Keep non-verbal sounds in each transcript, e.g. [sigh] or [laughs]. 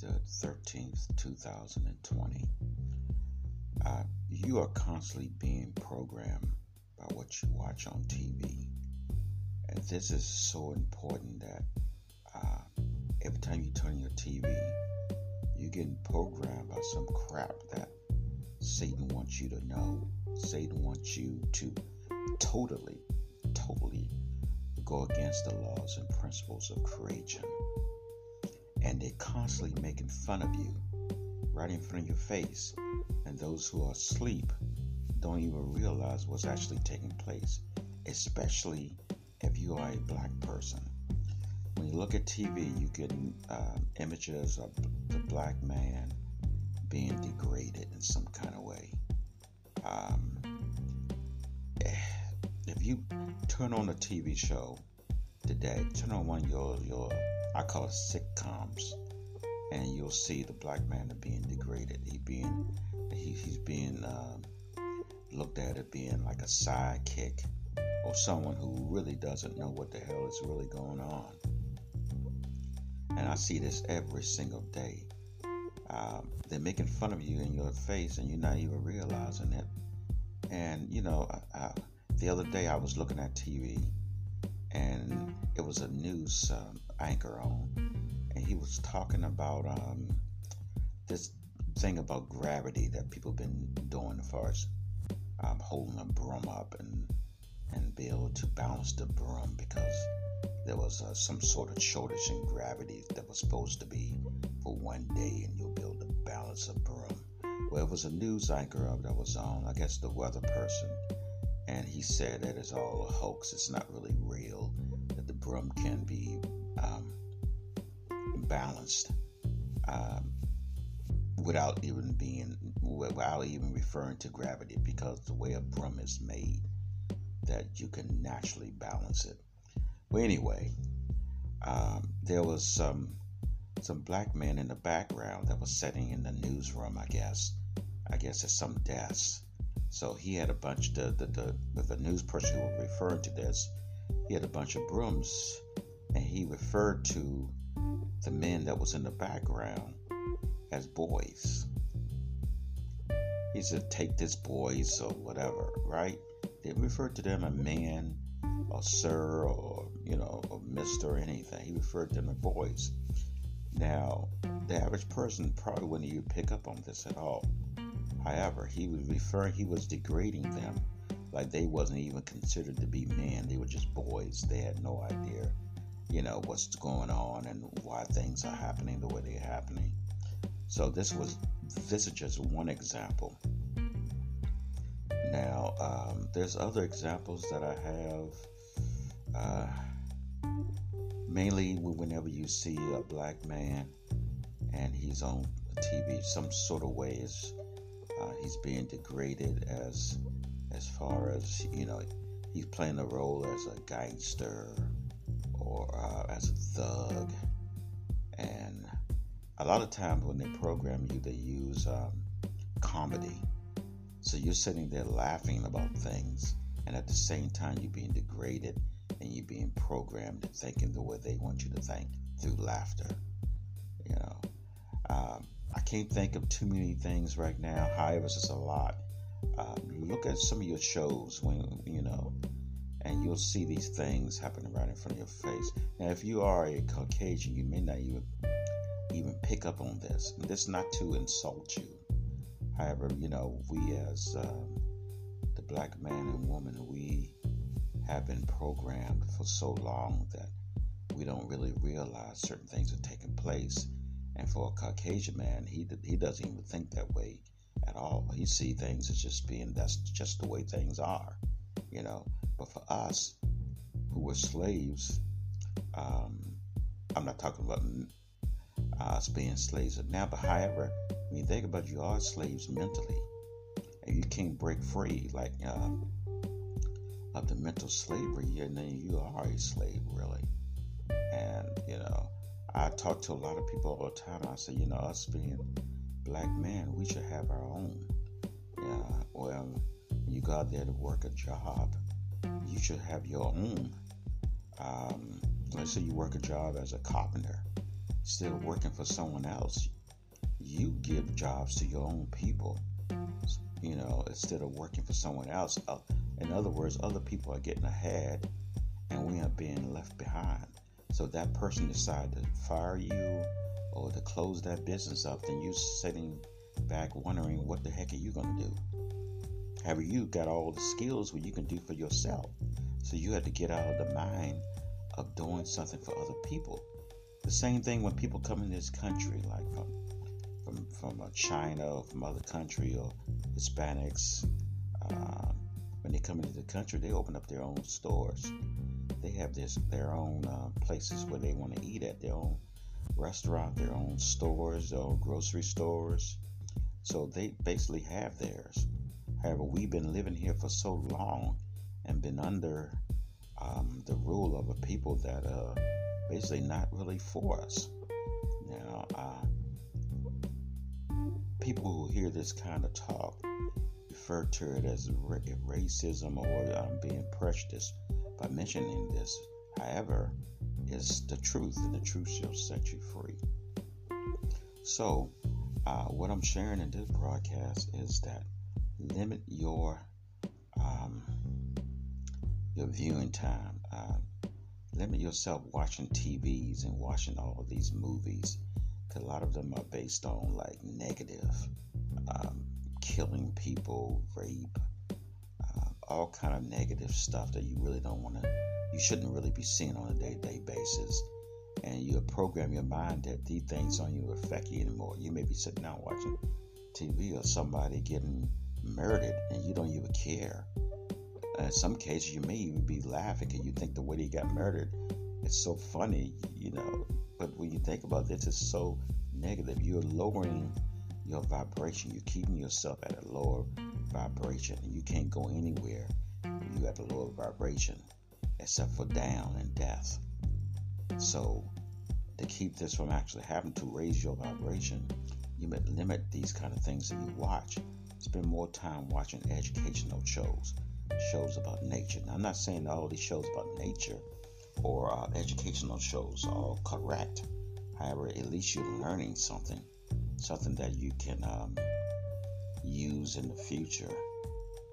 the 13th, 2020. Uh, you are constantly being programmed by what you watch on TV. And this is so important that uh, every time you turn your TV, you're getting programmed by some crap that Satan wants you to know. Satan wants you to totally, totally go against the laws and principles of creation and they're constantly making fun of you right in front of your face. And those who are asleep don't even realize what's actually taking place, especially if you are a black person. When you look at TV, you get uh, images of the black man being degraded in some kind of way. Um, if you turn on a TV show today, turn on one your, your I call it sitcoms, and you'll see the black man being degraded. He being he, he's being um, looked at as being like a sidekick or someone who really doesn't know what the hell is really going on. And I see this every single day. Um, they're making fun of you in your face, and you're not even realizing it. And you know, I, I, the other day I was looking at TV, and it was a news um, anchor on, and he was talking about um, this thing about gravity that people have been doing as far as um, holding a broom up and and be able to balance the broom because there was uh, some sort of shortage in gravity that was supposed to be for one day, and you'll be able to balance a broom. Well, it was a news anchor that was on, I guess, the weather person, and he said that it's all a hoax. It's not really real. That the broom can be um, balanced um, without even being without even referring to gravity because the way a broom is made that you can naturally balance it well anyway um, there was some some black men in the background that was sitting in the newsroom i guess i guess at some desk so he had a bunch the the, the, the news person who was referring to this he had a bunch of brooms and he referred to the men that was in the background as boys. He said, "Take this, boys," or whatever, right? They referred to them as man, or sir, or you know, or mister, or anything. He referred to them as boys. Now, the average person probably wouldn't even pick up on this at all. However, he was referring, he was degrading them like they wasn't even considered to be men. They were just boys. They had no idea you know, what's going on and why things are happening the way they're happening. So this was this is just one example. Now, um, there's other examples that I have. Uh, mainly whenever you see a black man and he's on TV, some sort of ways uh, he's being degraded as as far as you know he's playing a role as a gangster or uh, as a thug. And a lot of times when they program you, they use um, comedy. So you're sitting there laughing about things, and at the same time, you're being degraded and you're being programmed to thinking the way they want you to think through laughter. You know, um, I can't think of too many things right now. However, it's a lot. Um, look at some of your shows when you know and you'll see these things happening right in front of your face. Now, if you are a Caucasian, you may not even even pick up on this. And this is not to insult you. However, you know, we as um, the black man and woman, we have been programmed for so long that we don't really realize certain things are taking place. And for a Caucasian man, he he doesn't even think that way at all. He see things as just being that's just the way things are, you know. But for us who were slaves, um, I'm not talking about us being slaves now, but however, I mean, think about you are slaves mentally, and you can't break free like um, of the mental slavery, and then you are a slave, really. And you know, I talk to a lot of people all the time. I say, you know, us being black men, we should have our own. Yeah, well, you go out there to work a job you should have your own. Um, let's say you work a job as a carpenter, instead of working for someone else, you give jobs to your own people. You know, instead of working for someone else. Uh, in other words, other people are getting ahead and we are being left behind. So that person decided to fire you or to close that business up, then you're sitting back wondering what the heck are you going to do? Have you got all the skills what you can do for yourself? So you had to get out of the mind of doing something for other people. The same thing when people come in this country, like from from from uh, China or from other country or Hispanics. Uh, when they come into the country, they open up their own stores. They have this their own uh, places where they want to eat at, their own restaurant, their own stores, their own grocery stores. So they basically have theirs. However, we've been living here for so long and been under um, the rule of a people that are basically not really for us. Now, uh, people who hear this kind of talk refer to it as racism or um, being prejudiced by mentioning this. However, is the truth, and the truth shall set you free. So, uh, what I'm sharing in this broadcast is that limit your um, your viewing time. Uh, limit yourself watching TVs and watching all of these movies. Cause a lot of them are based on like negative, um, killing people, rape, all kind of negative stuff that you really don't want to, you shouldn't really be seeing on a day-to-day basis. And you program your mind that these things don't affect you anymore. You may be sitting down watching TV or somebody getting murdered and you don't even care. In some cases, you may even be laughing and you think the way they got murdered it's so funny, you know. But when you think about this, it's so negative. You're lowering your vibration. You're keeping yourself at a lower vibration. You can't go anywhere. You have a lower vibration, except for down and death. So, to keep this from actually having to raise your vibration, you may limit these kind of things that you watch. Spend more time watching educational shows, shows about nature. Now, I'm not saying all these shows about nature or uh, educational shows are correct. However, at least you're learning something, something that you can um, use in the future,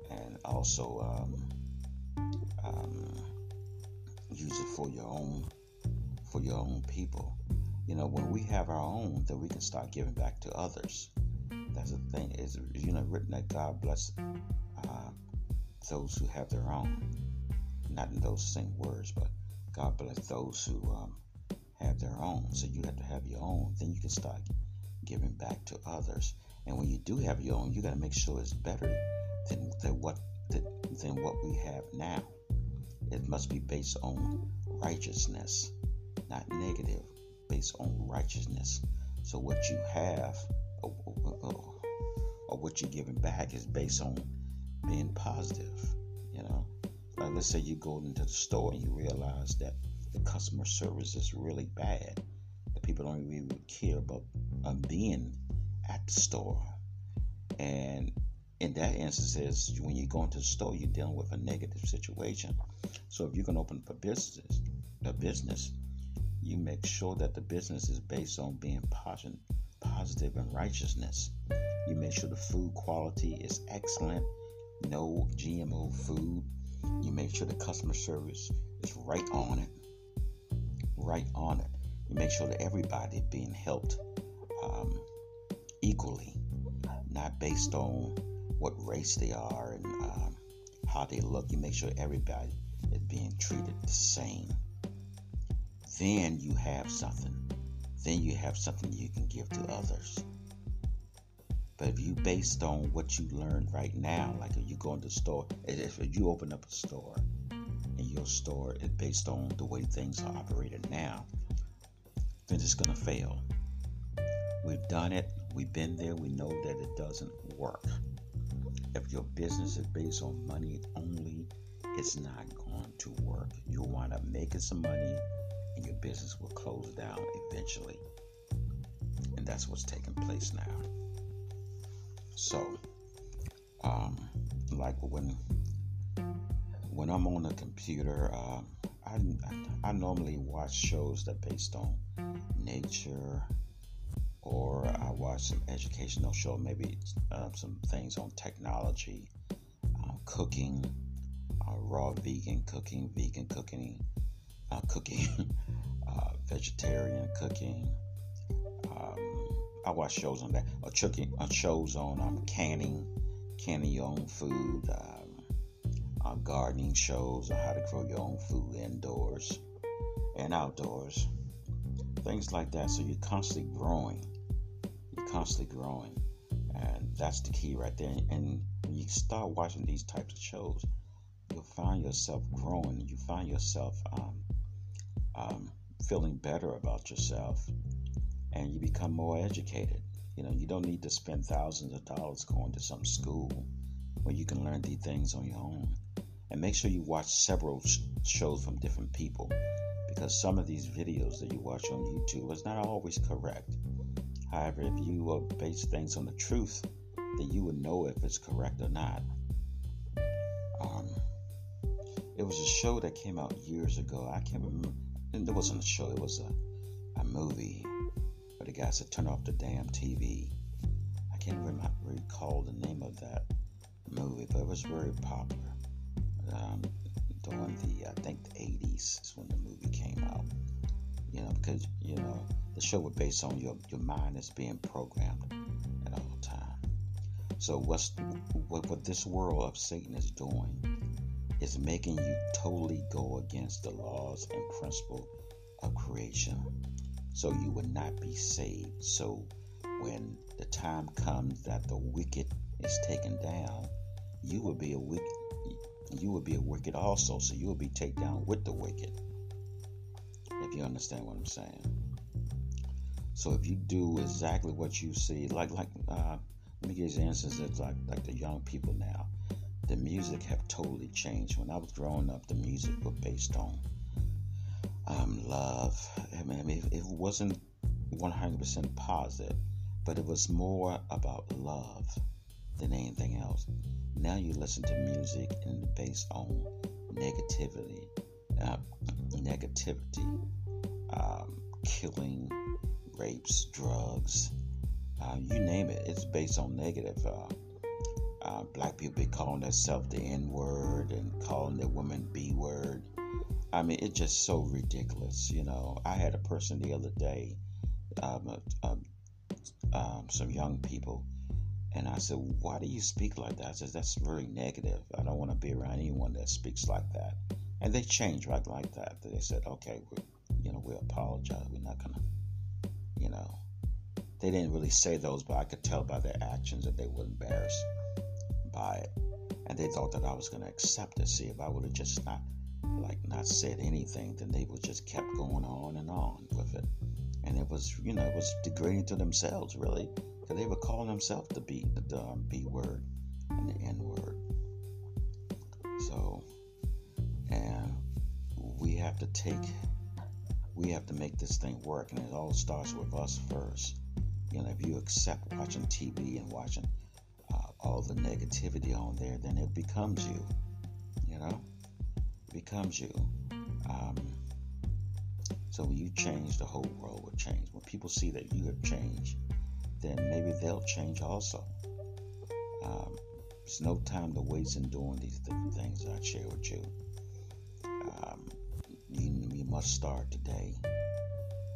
and also um, um, use it for your own for your own people. You know, when we have our own, then we can start giving back to others. That's the thing. Is you know written that God bless uh, those who have their own. Not in those same words, but God bless those who um, have their own. So you have to have your own. Then you can start giving back to others. And when you do have your own, you got to make sure it's better than, than what than, than what we have now. It must be based on righteousness, not negative, based on righteousness. So what you have or, what you're giving back is based on being positive. You know, like let's say you go into the store and you realize that the customer service is really bad. The people don't even care about um, being at the store. And in that instance, is when you go into the store, you're dealing with a negative situation. So if you can open up a business, a business, you make sure that the business is based on being positive, positive and righteousness. You make sure the food quality is excellent, no GMO food, you make sure the customer service is right on it. Right on it. You make sure that everybody is being helped um, equally, not based on what race they are and um, how they look. You make sure everybody is being treated the same. Then you have something. Then you have something you can give to others. But if you based on what you learned right now, like if you go into the store, if you open up a store and your store is based on the way things are operated now, then it's gonna fail. We've done it, we've been there, we know that it doesn't work. If your business is based on money only, it's not going to work. You'll wind up making some money and your business will close down eventually. And that's what's taking place now. So, um, like when when I'm on the computer, uh, I, I, I normally watch shows that based on nature, or I watch some educational show, maybe uh, some things on technology, um, cooking, uh, raw vegan cooking, vegan cooking, uh, cooking, [laughs] uh, vegetarian cooking. Um, I watch shows on that. Or cooking, uh, shows on um, canning, canning your own food, um, gardening shows on how to grow your own food indoors and outdoors, things like that. So you're constantly growing. Constantly growing, and that's the key right there. And when you start watching these types of shows, you'll find yourself growing. You find yourself um, um, feeling better about yourself, and you become more educated. You know, you don't need to spend thousands of dollars going to some school where you can learn these things on your own. And make sure you watch several sh- shows from different people because some of these videos that you watch on YouTube is not always correct. However, if you base things on the truth, then you would know if it's correct or not. Um, it was a show that came out years ago. I can't remember. It wasn't a show. It was a, a movie. But the guy said, "Turn off the damn TV." I can't remember, recall the name of that movie, but it was very popular. Um, during the, I think the 80s is when the movie came out. You know, because you know the show was based on your your mind is being programmed at all time. So what's what what this world of Satan is doing is making you totally go against the laws and principle of creation. So you will not be saved. So when the time comes that the wicked is taken down, you will be a wicked you will be a wicked also. So you will be taken down with the wicked. If you understand what I'm saying. So if you do exactly what you see, like like uh, let me give you an instance. It's like like the young people now. The music have totally changed. When I was growing up, the music was based on um, love. I mean, I mean, it wasn't 100% positive, but it was more about love than anything else. Now you listen to music and based on negativity, uh, negativity, um, killing, rapes, drugs, uh, you name it. It's based on negative. Uh, uh, black people be calling themselves the N word and calling their women B word. I mean, it's just so ridiculous. You know, I had a person the other day, um, um, um, some young people, and I said, Why do you speak like that? I said, That's very negative. I don't want to be around anyone that speaks like that. And they changed right like that. They said, Okay, we, you know, we apologize. We're not going to, you know. They didn't really say those, but I could tell by their actions that they were embarrassed by it. And they thought that I was going to accept it. See, if I would have just not, like, not said anything, then they would just kept going on and on with it. And it was, you know, it was degrading to themselves, really because they were calling themselves the B, the um, B word and the N word. So, and we have to take, we have to make this thing work, and it all starts with us first. You know, if you accept watching TV and watching uh, all the negativity on there, then it becomes you. You know, it becomes you. Um, so when you change, the whole world will change. When people see that you have changed, then maybe they'll change also. Um, it's no time to waste in doing these different things I share with you. Um, must start today.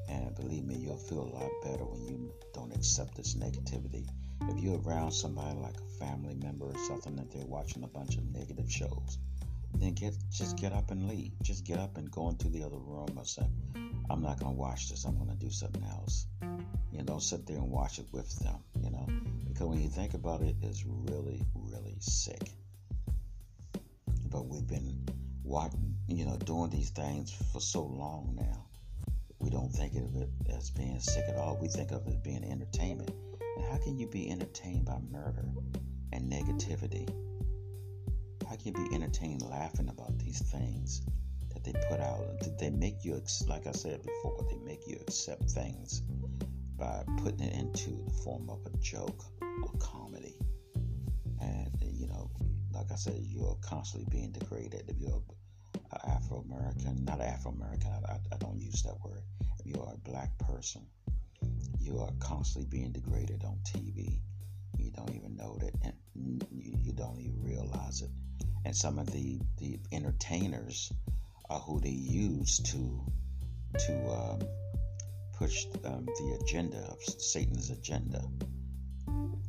And believe me, you'll feel a lot better when you don't accept this negativity. If you're around somebody like a family member or something that they're watching a bunch of negative shows, then get just get up and leave. Just get up and go into the other room and say, I'm not gonna watch this, I'm gonna do something else. You know, don't sit there and watch it with them, you know. Because when you think about it, it's really, really sick. But we've been watching, you know, doing these things for so long now. We don't think of it as being sick at all. We think of it as being entertainment. And how can you be entertained by murder and negativity? How can you be entertained laughing about these things that they put out? They make you, like I said before, they make you accept things by putting it into the form of a joke or comedy. And, you know, like I said, you're constantly being degraded you're Afro American, not Afro American, I, I, don't use that word. If you are a black person, you are constantly being degraded on TV. You don't even know that, and you, you don't even realize it. And some of the, the entertainers are who they use to to um, push um, the agenda of Satan's agenda.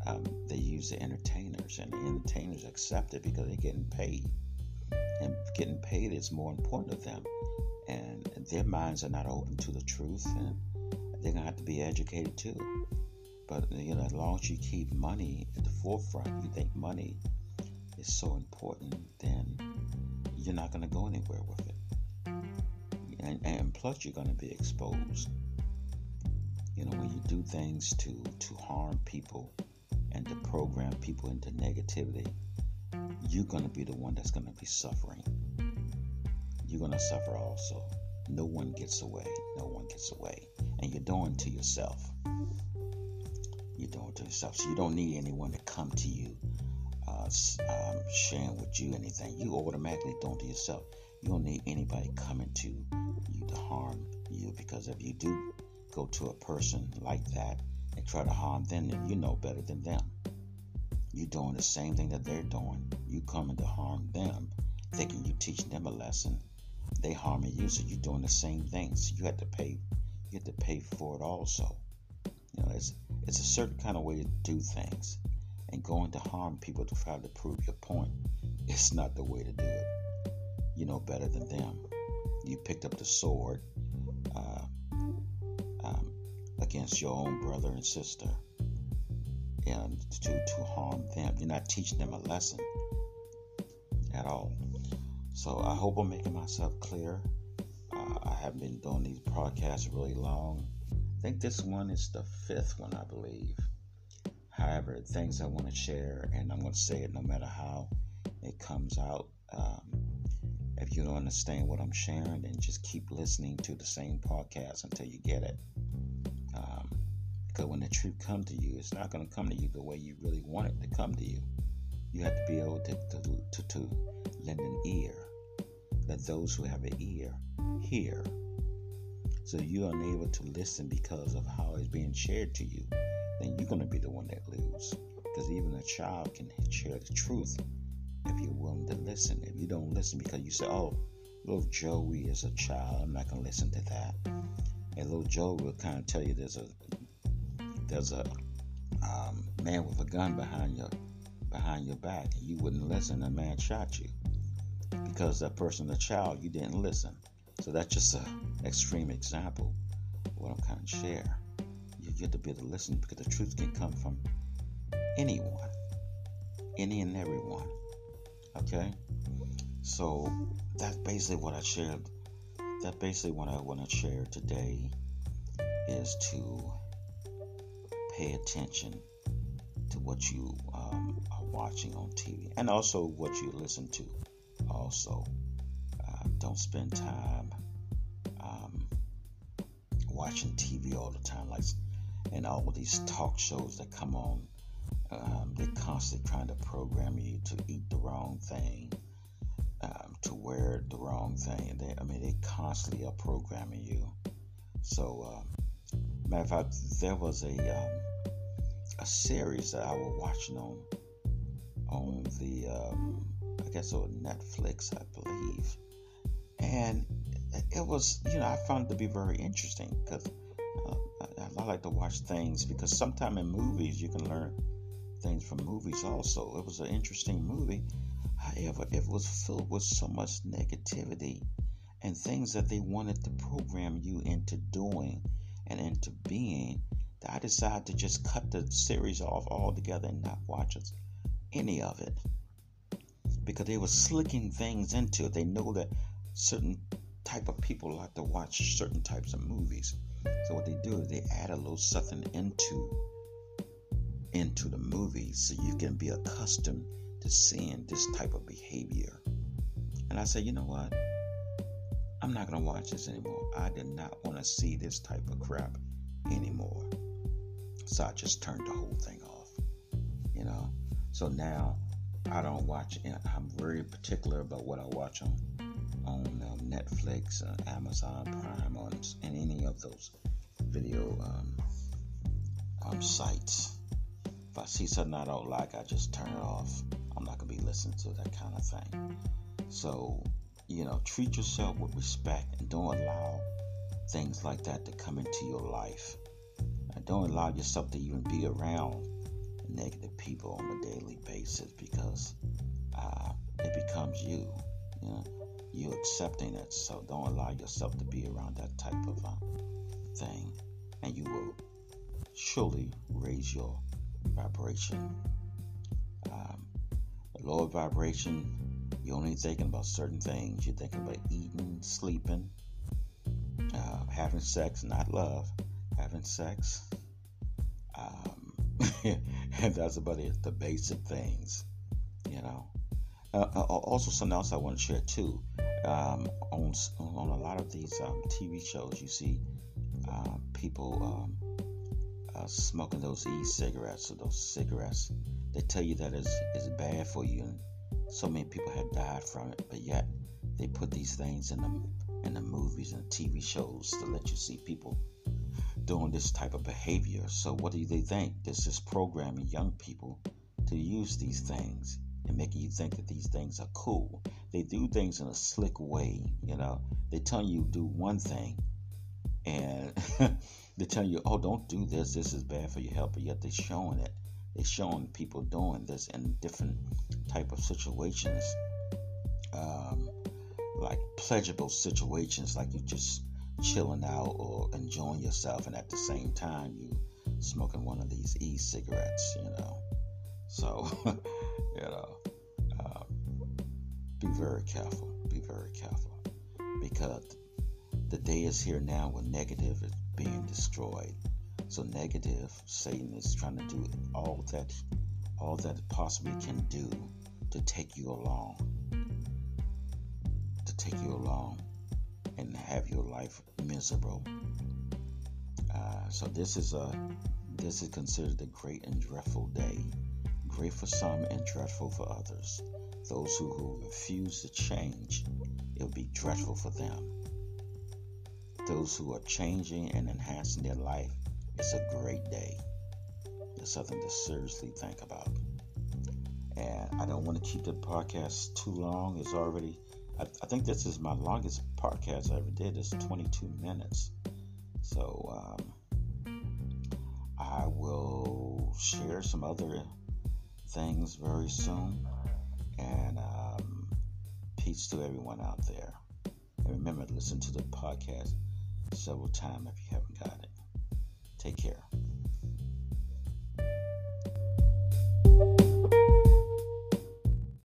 Um, they use the entertainers, and the entertainers accept it because they're getting paid. And getting paid is more important to them. And their minds are not open to the truth, and they're to have to be educated too. But you know, as long as you keep money at the forefront, you think money is so important, then you're not to go anywhere with it. And, and plus, you're to be exposed. You know, when you do things to to harm people and to program people into negativity, you're going to be the one that's going to be suffering. You're going to suffer also. No one gets away. No one gets away. And you're doing to yourself. You're doing to yourself. So you don't need anyone to come to you, uh, um, sharing with you anything. You automatically doing to yourself. You don't need anybody coming to you to harm you because if you do go to a person like that and try to harm them, then you know better than them. You're doing the same thing that they're doing. You coming to harm them, thinking you teaching them a lesson. They harming you, so you're doing the same thing. So you have to pay. You have to pay for it also. You know, it's it's a certain kind of way to do things, and going to harm people to try to prove your point, [laughs] it's not the way to do it. You know better than them. You picked up the sword uh, um, against your own brother and sister and to, to harm them. You're not teaching them a lesson at all. So I hope I'm making myself clear. Uh, I haven't been doing these podcasts really long. I think this one is the fifth one, I believe. However, things I want to share, and I'm going to say it no matter how it comes out. Um, if you don't understand what I'm sharing, then just keep listening to the same podcast until you get it. Because when the truth comes to you, it's not going to come to you the way you really want it to come to you. You have to be able to, to, to, to lend an ear. Let those who have an ear hear. So you're unable to listen because of how it's being shared to you, then you're going to be the one that loses. Because even a child can share the truth if you're willing to listen. If you don't listen because you say, oh, little Joey is a child, I'm not going to listen to that. And little Joey will kind of tell you there's a there's a um, man with a gun behind your behind your back and you wouldn't listen, a man shot you because that person, a child, you didn't listen. So that's just an extreme example of what I'm kind of share. You get to be able to listen because the truth can come from anyone, any and everyone. Okay, so that's basically what I shared. That basically what I want to share today is to pay attention to what you um, are watching on TV and also what you listen to. Also, uh, don't spend time um, watching TV all the time, like and all these talk shows that come on. Um, they're constantly trying to program you to eat the wrong thing, um, to wear the wrong thing. They, I mean, they constantly are programming you. So, um, matter of fact, there was a um, a series that I was watching on on the um, I guess on Netflix, I believe, and it was you know I found it to be very interesting because uh, I, I, like to watch things because sometimes in movies you can learn things from movies also. It was an interesting movie, however, it was filled with so much negativity and things that they wanted to program you into doing and into being that I decided to just cut the series off altogether and not watch any of it because they were slicking things into it. They know that certain type of people like to watch certain types of movies. So what they do is they add a little something into into the movie so you can be accustomed to seeing this type of behavior. And I said, you know what? I'm not gonna watch this anymore. I did not want to see this type of crap anymore. So I just turned the whole thing off. You know? So now I don't watch, I'm very particular about what I watch on on um, Netflix, uh, Amazon Prime, on and any of those video um, um, sites. If I see something I don't like, I just turn it off. I'm not gonna be listening to that kind of thing. So, you know, treat yourself with respect and don't allow things like that to come into your life. And don't allow yourself to even be around negative people on a daily basis because uh, it becomes you. You know, you accepting it. So don't allow yourself to be around that type of uh, thing, and you will surely raise your vibration. Um, lower vibration, you're only thinking about certain things. You're thinking about eating, sleeping, uh, having sex, not love, having sex. Um, [laughs] and that's about it, the basic things, you know. Uh, uh also, something else I want to share too. Um, on on a lot of these um, TV shows, you see um, people um, uh, smoking those e-cigarettes or those cigarettes. They tell you that it's, it's bad for you, and so many people have died from it. But yet, they put these things in the in the movies and TV shows to let you see people doing this type of behavior. So, what do they think? This is programming young people to use these things and making you think that these things are cool. They do things in a slick way, you know. They tell you do one thing and [laughs] they tell you, oh, don't do this, this is bad for your health, but yet they're showing it. They're showing people doing this in different type of situations. Um, like pleasurable situations, like you just chilling out or enjoying yourself, and at the same time you smoking one of these e-cigarettes, you know. So, [laughs] you know, uh, be very careful. Be very careful because the day is here now when negative is being destroyed. So negative, Satan is trying to do all that, all that it possibly can do to take you along, to take you along and have your life miserable. Uh, so this is a this is considered a great and dreadful day. Great for some and dreadful for others. Those who, who refuse to change, it'll be dreadful for them. Those who are changing and enhancing their life, it's a great day. It's something to seriously think about. And I don't want to keep the podcast too long. It's already I, I think this is my longest podcast I ever did. It's 22 minutes. So um, I will share some other things very soon. And um, peace to everyone out there. And remember to listen to the podcast several times if you haven't got it. Take care.